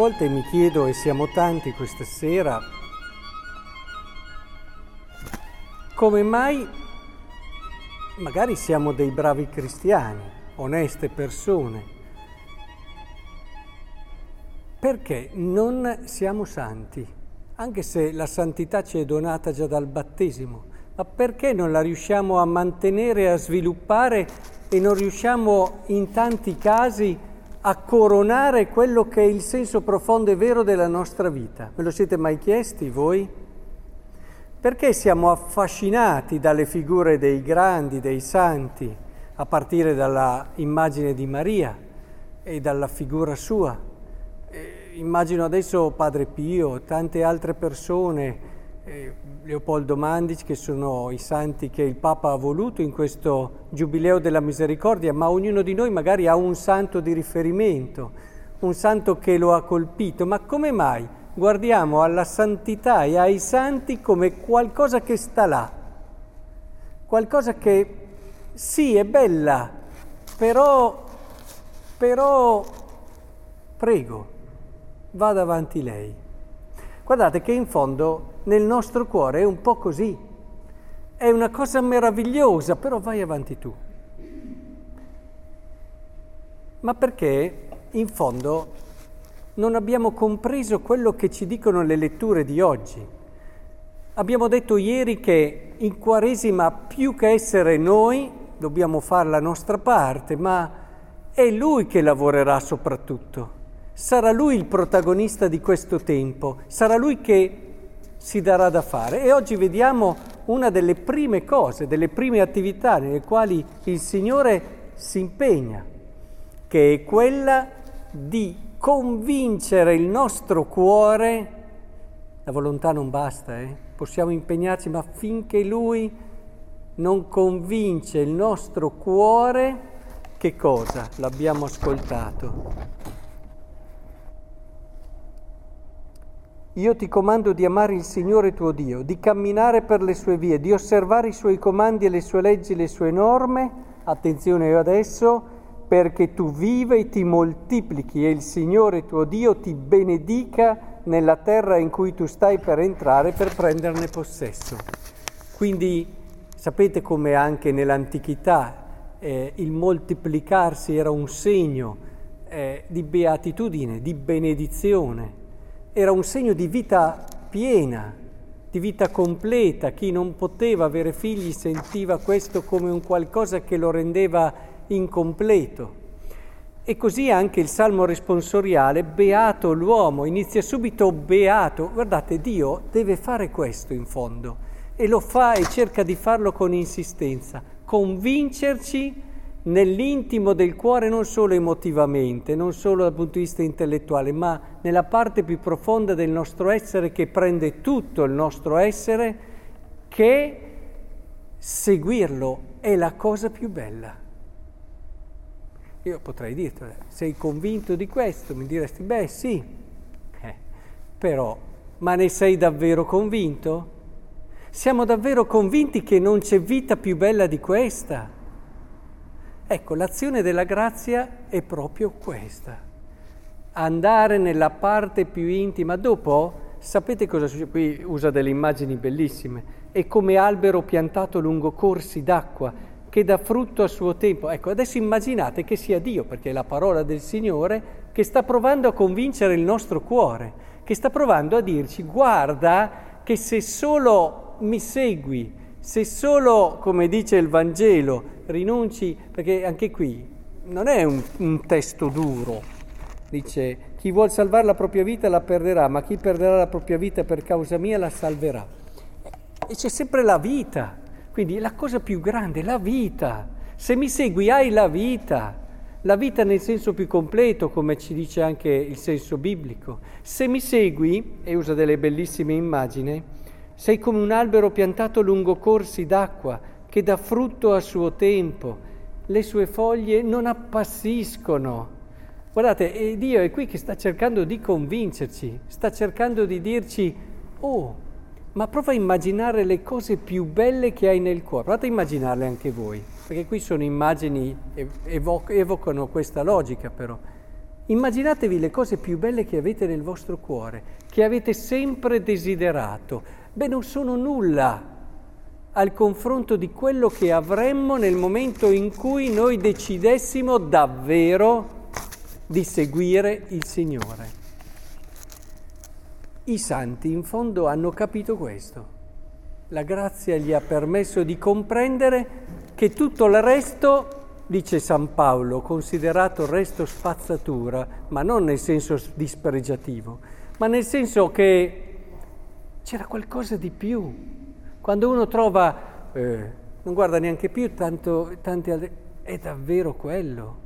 volte mi chiedo, e siamo tanti questa sera, come mai magari siamo dei bravi cristiani, oneste persone, perché non siamo santi, anche se la santità ci è donata già dal battesimo, ma perché non la riusciamo a mantenere, a sviluppare e non riusciamo in tanti casi a a coronare quello che è il senso profondo e vero della nostra vita. Me lo siete mai chiesti voi? Perché siamo affascinati dalle figure dei grandi, dei santi, a partire dalla immagine di Maria e dalla figura sua? Eh, immagino adesso Padre Pio, tante altre persone, Leopoldo Mandic, che sono i santi che il Papa ha voluto in questo Giubileo della Misericordia, ma ognuno di noi magari ha un santo di riferimento, un santo che lo ha colpito. Ma come mai guardiamo alla santità e ai santi come qualcosa che sta là? Qualcosa che sì è bella, però, però prego, vada avanti lei. Guardate che in fondo nel nostro cuore è un po' così. È una cosa meravigliosa, però vai avanti tu. Ma perché in fondo non abbiamo compreso quello che ci dicono le letture di oggi. Abbiamo detto ieri che in Quaresima più che essere noi dobbiamo fare la nostra parte, ma è Lui che lavorerà soprattutto. Sarà lui il protagonista di questo tempo, sarà lui che si darà da fare. E oggi vediamo una delle prime cose, delle prime attività nelle quali il Signore si impegna, che è quella di convincere il nostro cuore, la volontà non basta, eh? possiamo impegnarci, ma finché Lui non convince il nostro cuore, che cosa? L'abbiamo ascoltato. Io ti comando di amare il Signore tuo Dio, di camminare per le sue vie, di osservare i suoi comandi e le sue leggi le sue norme, attenzione io adesso, perché tu viva e ti moltiplichi e il Signore tuo Dio ti benedica nella terra in cui tu stai per entrare per prenderne possesso. Quindi sapete come anche nell'antichità eh, il moltiplicarsi era un segno eh, di beatitudine, di benedizione era un segno di vita piena, di vita completa. Chi non poteva avere figli sentiva questo come un qualcosa che lo rendeva incompleto. E così anche il salmo responsoriale, beato l'uomo, inizia subito beato. Guardate, Dio deve fare questo in fondo e lo fa e cerca di farlo con insistenza, convincerci nell'intimo del cuore, non solo emotivamente, non solo dal punto di vista intellettuale, ma nella parte più profonda del nostro essere che prende tutto il nostro essere, che seguirlo è la cosa più bella. Io potrei dirti, sei convinto di questo? Mi diresti, beh sì, eh, però, ma ne sei davvero convinto? Siamo davvero convinti che non c'è vita più bella di questa? Ecco, l'azione della grazia è proprio questa, andare nella parte più intima. Dopo, sapete cosa succede? Qui usa delle immagini bellissime, è come albero piantato lungo corsi d'acqua che dà frutto a suo tempo. Ecco, adesso immaginate che sia Dio, perché è la parola del Signore, che sta provando a convincere il nostro cuore, che sta provando a dirci guarda che se solo mi segui, se solo, come dice il Vangelo, rinunci, perché anche qui non è un, un testo duro, dice chi vuol salvare la propria vita la perderà, ma chi perderà la propria vita per causa mia la salverà. E c'è sempre la vita, quindi la cosa più grande, la vita. Se mi segui hai la vita, la vita nel senso più completo, come ci dice anche il senso biblico. Se mi segui, e usa delle bellissime immagini, sei come un albero piantato lungo corsi d'acqua che dà frutto a suo tempo. Le sue foglie non appassiscono. Guardate, Dio è qui che sta cercando di convincerci, sta cercando di dirci, oh, ma prova a immaginare le cose più belle che hai nel cuore. Provate a immaginarle anche voi, perché qui sono immagini, evoc- evocano questa logica però. Immaginatevi le cose più belle che avete nel vostro cuore, che avete sempre desiderato. Beh, non sono nulla al confronto di quello che avremmo nel momento in cui noi decidessimo davvero di seguire il Signore. I santi in fondo hanno capito questo. La grazia gli ha permesso di comprendere che tutto il resto dice San Paolo, considerato resto spazzatura, ma non nel senso dispregiativo, ma nel senso che c'era qualcosa di più. Quando uno trova, eh, non guarda neanche più tanto, tanti altri, è davvero quello,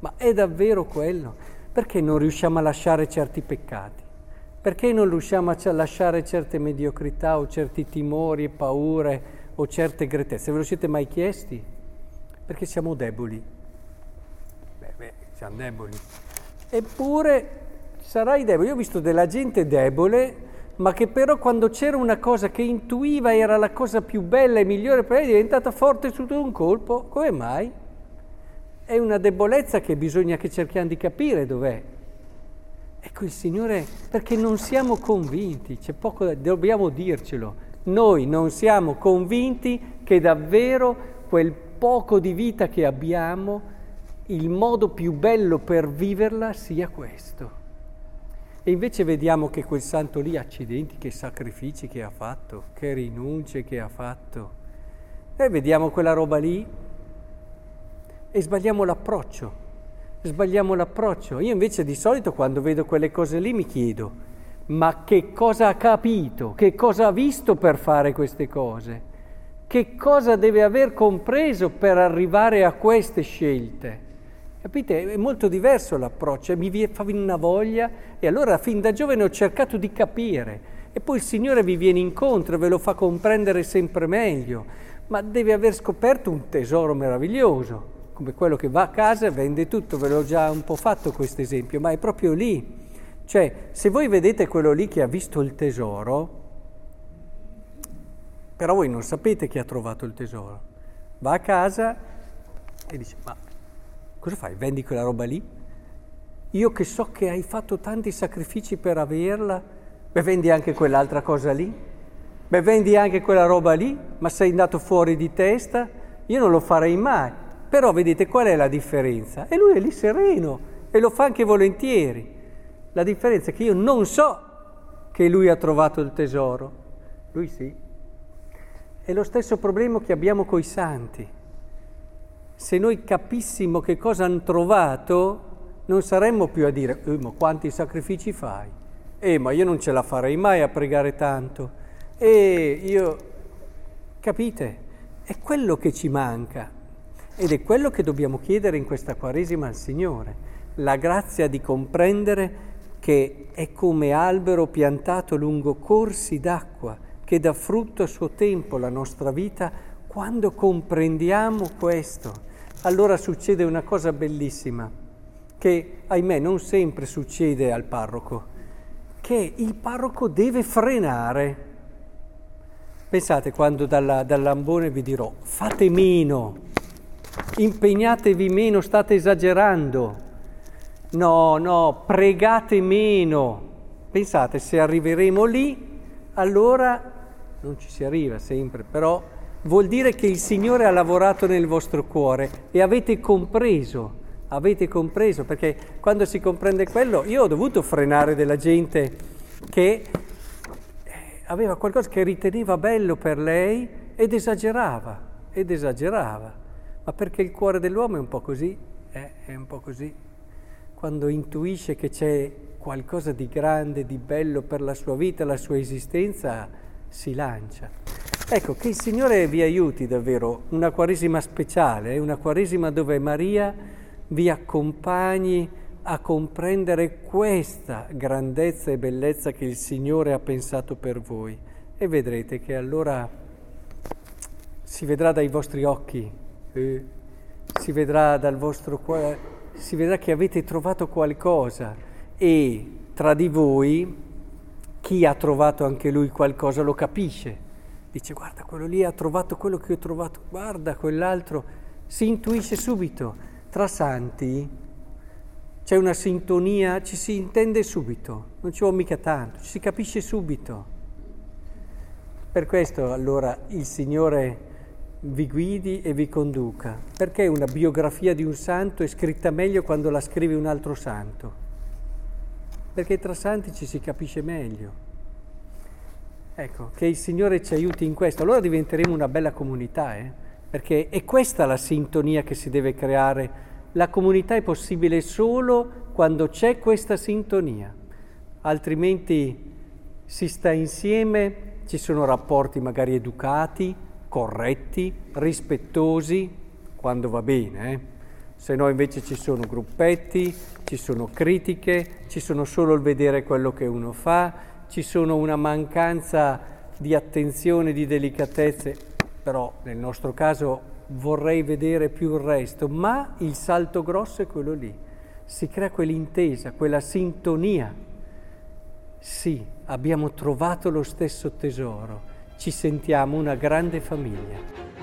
ma è davvero quello. Perché non riusciamo a lasciare certi peccati? Perché non riusciamo a lasciare certe mediocrità o certi timori e paure o certe gretezze? Ve lo siete mai chiesti? perché siamo deboli. Beh, beh, siamo deboli. Eppure sarai debole. Io ho visto della gente debole, ma che però quando c'era una cosa che intuiva era la cosa più bella e migliore per lei, è diventata forte su un colpo. Come mai? È una debolezza che bisogna che cerchiamo di capire dov'è. Ecco il Signore, perché non siamo convinti, c'è poco, dobbiamo dircelo. Noi non siamo convinti che davvero quel poco di vita che abbiamo, il modo più bello per viverla sia questo. E invece vediamo che quel santo lì, accidenti, che sacrifici che ha fatto, che rinunce che ha fatto. E vediamo quella roba lì e sbagliamo l'approccio. Sbagliamo l'approccio. Io invece di solito quando vedo quelle cose lì mi chiedo, ma che cosa ha capito? Che cosa ha visto per fare queste cose? che cosa deve aver compreso per arrivare a queste scelte. Capite? È molto diverso l'approccio, mi fa una voglia e allora fin da giovane ho cercato di capire e poi il Signore vi viene incontro, ve lo fa comprendere sempre meglio, ma deve aver scoperto un tesoro meraviglioso, come quello che va a casa e vende tutto, ve l'ho già un po' fatto questo esempio, ma è proprio lì. Cioè, se voi vedete quello lì che ha visto il tesoro, però voi non sapete chi ha trovato il tesoro. Va a casa e dice, ma cosa fai? Vendi quella roba lì? Io che so che hai fatto tanti sacrifici per averla, beh vendi anche quell'altra cosa lì? Beh vendi anche quella roba lì? Ma sei andato fuori di testa? Io non lo farei mai. Però vedete qual è la differenza? E lui è lì sereno e lo fa anche volentieri. La differenza è che io non so che lui ha trovato il tesoro. Lui sì. È lo stesso problema che abbiamo coi santi. Se noi capissimo che cosa hanno trovato, non saremmo più a dire, eh, ma quanti sacrifici fai? Eh, ma io non ce la farei mai a pregare tanto. E io, capite? È quello che ci manca ed è quello che dobbiamo chiedere in questa Quaresima al Signore, la grazia di comprendere che è come albero piantato lungo corsi d'acqua che dà frutto a suo tempo la nostra vita, quando comprendiamo questo, allora succede una cosa bellissima, che ahimè non sempre succede al parroco, che il parroco deve frenare. Pensate quando dalla, dall'ambone vi dirò fate meno, impegnatevi meno, state esagerando. No, no, pregate meno. Pensate, se arriveremo lì, allora non ci si arriva sempre, però vuol dire che il Signore ha lavorato nel vostro cuore e avete compreso, avete compreso, perché quando si comprende quello, io ho dovuto frenare della gente che eh, aveva qualcosa che riteneva bello per lei ed esagerava, ed esagerava, ma perché il cuore dell'uomo è un po' così, eh, è un po' così, quando intuisce che c'è qualcosa di grande, di bello per la sua vita, la sua esistenza, si lancia. Ecco, che il Signore vi aiuti davvero, una Quaresima speciale, una Quaresima dove Maria vi accompagni a comprendere questa grandezza e bellezza che il Signore ha pensato per voi. E vedrete che allora si vedrà dai vostri occhi, eh, si vedrà dal vostro cuore, si vedrà che avete trovato qualcosa e tra di voi chi ha trovato anche lui qualcosa lo capisce. Dice guarda quello lì ha trovato quello che ho trovato, guarda quell'altro, si intuisce subito. Tra santi c'è una sintonia, ci si intende subito, non ci vuole mica tanto, ci si capisce subito. Per questo allora il Signore vi guidi e vi conduca, perché una biografia di un santo è scritta meglio quando la scrive un altro santo, perché tra santi ci si capisce meglio. Ecco, che il Signore ci aiuti in questo, allora diventeremo una bella comunità, eh? perché è questa la sintonia che si deve creare la comunità è possibile solo quando c'è questa sintonia, altrimenti si sta insieme, ci sono rapporti magari educati, corretti, rispettosi, quando va bene, eh? se no invece ci sono gruppetti, ci sono critiche, ci sono solo il vedere quello che uno fa, ci sono una mancanza di attenzione, di delicatezze, però nel nostro caso vorrei vedere più il resto, ma il salto grosso è quello lì. Si crea quell'intesa, quella sintonia. Sì, abbiamo trovato lo stesso tesoro, ci sentiamo una grande famiglia.